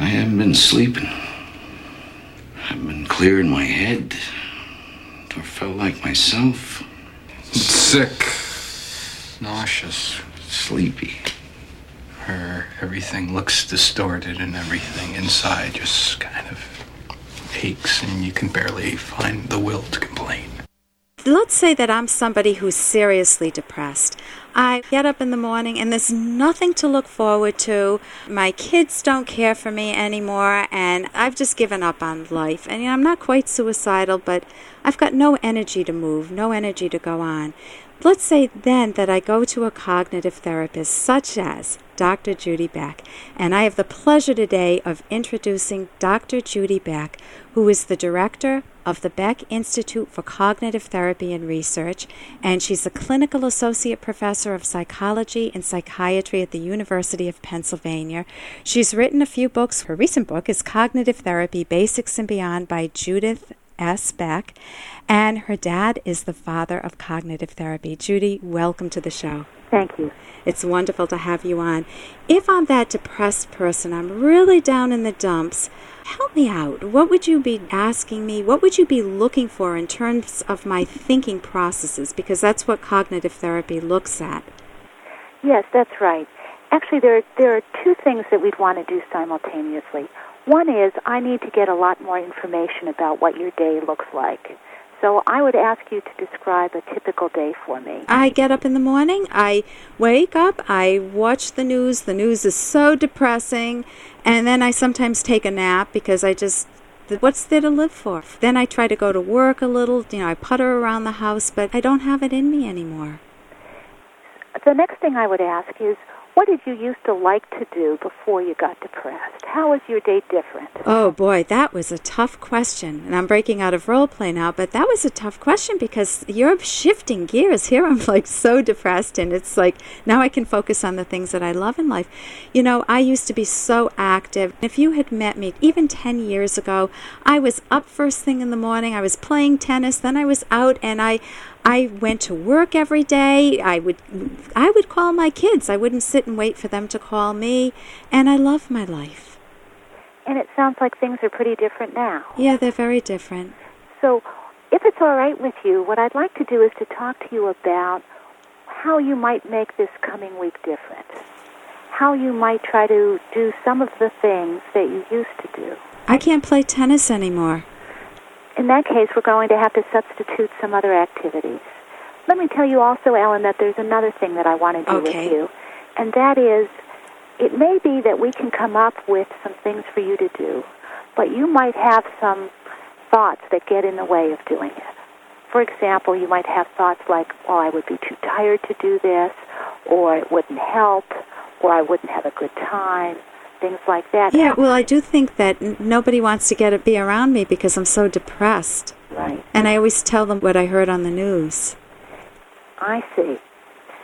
I haven't been sleeping. I've been clearing my head. Never felt like myself. Sick, nauseous, Sleepy. her everything looks distorted and everything inside just kind of aches and you can barely find the will to complain. Let's say that I'm somebody who's seriously depressed. I get up in the morning and there's nothing to look forward to. My kids don't care for me anymore, and I've just given up on life. And you know, I'm not quite suicidal, but I've got no energy to move, no energy to go on. Let's say then that I go to a cognitive therapist such as Dr. Judy Beck, and I have the pleasure today of introducing Dr. Judy Beck, who is the director of the Beck Institute for Cognitive Therapy and Research, and she's a clinical associate professor of psychology and psychiatry at the University of Pennsylvania. She's written a few books. Her recent book is Cognitive Therapy Basics and Beyond by Judith S. Beck, and her dad is the father of cognitive therapy. Judy, welcome to the show. Thank you. It's wonderful to have you on. If I'm that depressed person, I'm really down in the dumps, help me out. What would you be asking me? What would you be looking for in terms of my thinking processes? Because that's what cognitive therapy looks at. Yes, that's right. Actually, there are, there are two things that we'd want to do simultaneously. One is I need to get a lot more information about what your day looks like. So I would ask you to describe a typical day for me. I get up in the morning, I wake up, I watch the news. The news is so depressing, and then I sometimes take a nap because I just what's there to live for? Then I try to go to work a little, you know, I putter around the house, but I don't have it in me anymore. The next thing I would ask is what did you used to like to do before you got depressed? How was your day different? Oh boy, that was a tough question. And I'm breaking out of role play now, but that was a tough question because you're shifting gears. Here I'm like so depressed, and it's like now I can focus on the things that I love in life. You know, I used to be so active. If you had met me even 10 years ago, I was up first thing in the morning, I was playing tennis, then I was out and I I went to work every day. I would I would call my kids. I wouldn't sit and wait for them to call me, and I love my life. And it sounds like things are pretty different now. Yeah, they're very different. So, if it's all right with you, what I'd like to do is to talk to you about how you might make this coming week different. How you might try to do some of the things that you used to do. I can't play tennis anymore. In that case, we're going to have to substitute some other activities. Let me tell you also, Ellen, that there's another thing that I want to do Okay. with you, and that is it may be that we can come up with some things for you to do, but you might have some thoughts that get in the way of doing it. For example, you might have thoughts like, well, I would be too tired to do this, or it wouldn't help, or I wouldn't have a good time, things like that. Yeah, well, I do think that n- nobody wants to get be around me because I'm so depressed. Right. And I always tell them what I heard on the news. I see.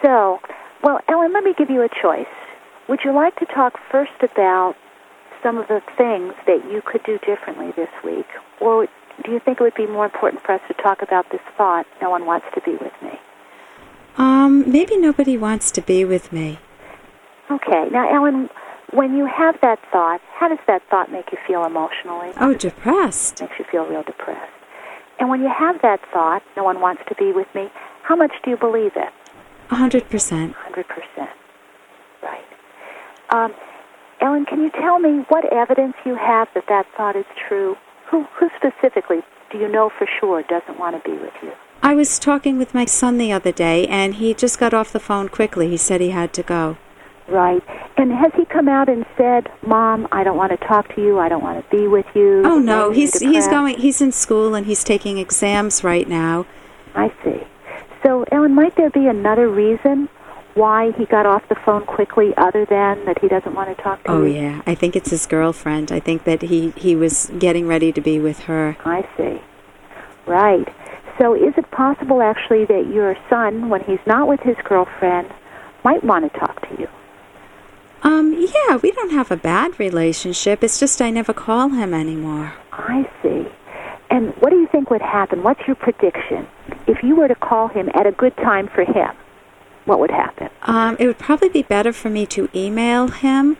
So, well, Ellen, let me give you a choice. Would you like to talk first about some of the things that you could do differently this week? Or do you think it would be more important for us to talk about this thought, no one wants to be with me? Um, maybe nobody wants to be with me. Okay. Now, Ellen, when you have that thought, how does that thought make you feel emotionally? Oh, depressed. makes you feel real depressed. And when you have that thought, no one wants to be with me, how much do you believe it? A hundred percent. 100%. Right. Um, Ellen, can you tell me what evidence you have that that thought is true? Who, who specifically do you know for sure doesn't want to be with you? I was talking with my son the other day, and he just got off the phone quickly. He said he had to go. Right. And has he come out and said, "Mom, I don't want to talk to you. I don't want to be with you"? Oh no, he's he's going. He's in school and he's taking exams right now. I see. So, Ellen, might there be another reason why he got off the phone quickly, other than that he doesn't want to talk to Oh you? yeah, I think it's his girlfriend. I think that he he was getting ready to be with her. I see. Right. So is it possible actually that your son, when he's not with his girlfriend, might want to talk to you? Um, yeah, we don't have a bad relationship. It's just I never call him anymore. I see. And what do you think would happen? What's your prediction? If you were to call him at a good time for him, what would happen? Um, it would probably be better for me to email him.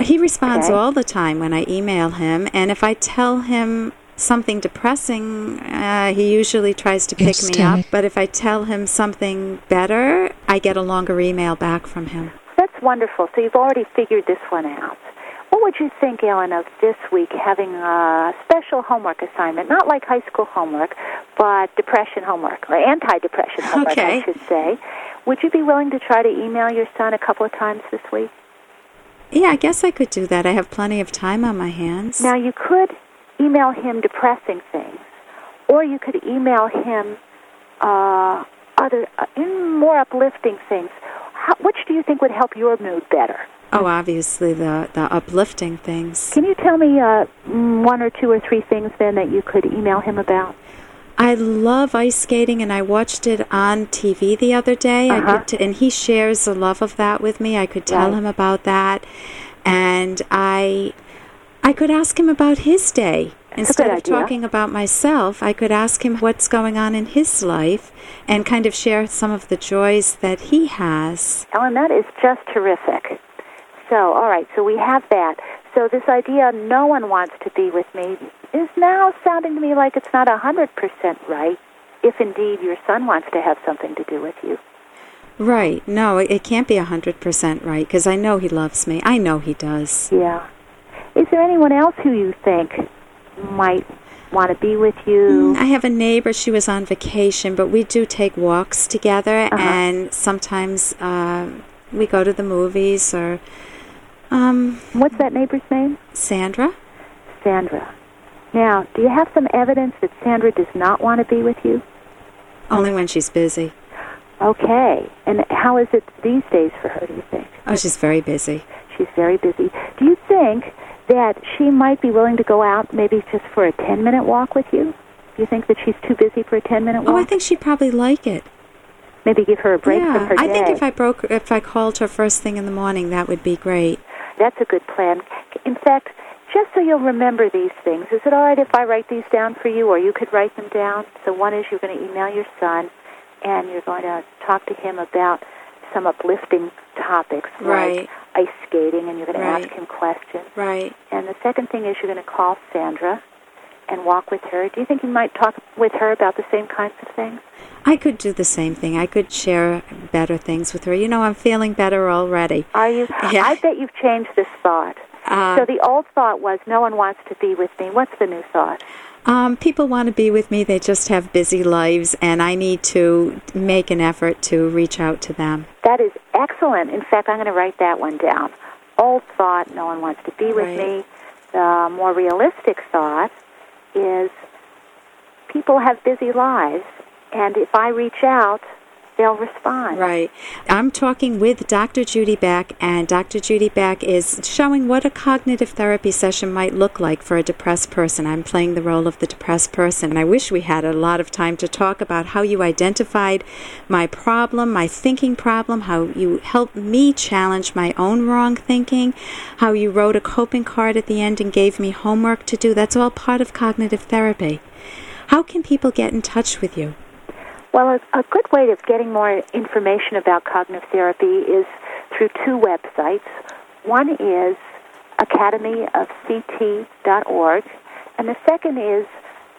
He responds Okay. all the time when I email him, and if I tell him something depressing, uh, he usually tries to pick me up. But if I tell him something better, I get a longer email back from him. Wonderful. So you've already figured this one out. What would you think, Ellen, of this week having a special homework assignment? Not like high school homework, but depression homework, or anti-depression homework, Okay. I should say. Would you be willing to try to email your son a couple of times this week? Yeah, I guess I could do that. I have plenty of time on my hands. Now, you could email him depressing things, or you could email him uh, other uh, more uplifting things. How, which do you think would help your mood better? oh, obviously the the uplifting things. Can you tell me uh, mm, one or two or three things then that you could email him about? I love ice skating, and I watched it on TV the other day. Uh-huh. could, t- and he shares a love of that with me. I could tell Right. him about that, and I, I could ask him about his day instead of talking about myself. I could ask him what's going on in his life, and kind of share some of the joys that he has. Ellen, that is just terrific. So, all right, so we have that. So this idea, no one wants to be with me, is now sounding to me like it's not a 100% right, if indeed your son wants to have something to do with you. Right? No, it, it can't be a hundred percent right because I know he loves me. I know he does. Yeah. Is there anyone else who you think might want to be with you? I have a neighbor. She was on vacation, but we do take walks together, Uh-huh. and sometimes uh, we go to the movies or um, What's that neighbor's name? Sandra. Sandra. Now, do you have some evidence that Sandra does not want to be with you? Only when she's busy. Okay. And how is it these days for her, do you think? Oh, she's very busy. She's very busy. Do you think that she might be willing to go out maybe just for a 10 minute walk with you? Do you think that she's too busy for a 10 minute walk? Oh, I think she'd probably like it. maybe give her a break yeah, from her I day. think if I broke, if I called her first thing in the morning, that would be great. That's a good plan. In fact, just so you'll remember these things, is it all right if I write these down for you, or you could write them down? So one is you're going to email your son, and you're going to talk to him about some uplifting topics Right. like ice skating, and you're going to ask him questions. Right. And the second thing is you're going to call Sandra and walk with her. Do you think you might talk with her about the same kinds of things? I could do the same thing. I could share better things with her. You know, I'm feeling better already. Are you? Yeah. I bet you've changed this thought. Uh, so the old thought was no one wants to be with me. What's the new thought? Um, people want to be with me. They just have busy lives, and I need to make an effort to reach out to them. That is excellent. In fact, I'm going to write that one down. Old thought, no one wants to be with Right. me. The more realistic thought is people have busy lives, and if I reach out, they'll respond. Right. I'm talking with Dr. Judy Beck, and Dr. Judy Beck is showing what a cognitive therapy session might look like for a depressed person. I'm playing the role of the depressed person. And I wish we had a lot of time to talk about how you identified my problem, my thinking problem, how you helped me challenge my own wrong thinking, how you wrote a coping card at the end and gave me homework to do. That's all part of cognitive therapy. How can people get in touch with you? Well, a, a good way of getting more information about cognitive therapy is through two websites. One is academyofct.org, and the second is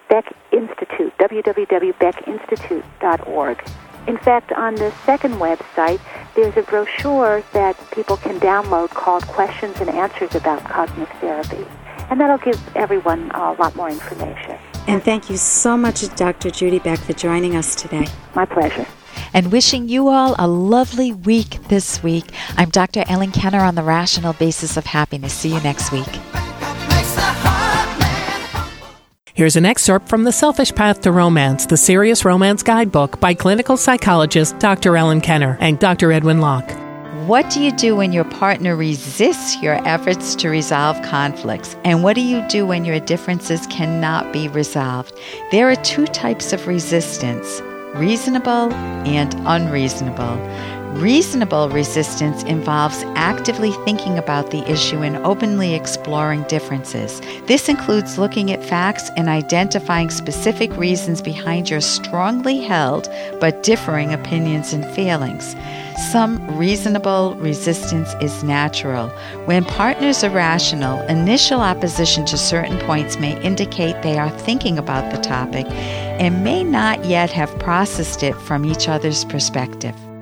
Beck Institute, www.beckinstitute.org. In fact, on the second website, there's a brochure that people can download called Questions and Answers about Cognitive Therapy, and that'll give everyone a lot more information. And thank you so much, Dr. Judy Beck, for joining us today. My pleasure. and wishing you all a lovely week this week. I'm Dr. Ellen Kenner on the Rational Basis of Happiness. See you next week. Here's an excerpt from The Selfish Path to Romance, the Serious Romance Guidebook by clinical psychologist Dr. Ellen Kenner and Dr. Edwin Locke. What do you do when your partner resists your efforts to resolve conflicts? And what do you do when your differences cannot be resolved? There are two types of resistance reasonable and unreasonable. Reasonable resistance involves actively thinking about the issue and openly exploring differences. This includes looking at facts and identifying specific reasons behind your strongly held but differing opinions and feelings. Some reasonable resistance is natural. When partners are rational, initial opposition to certain points may indicate they are thinking about the topic and may not yet have processed it from each other's perspective.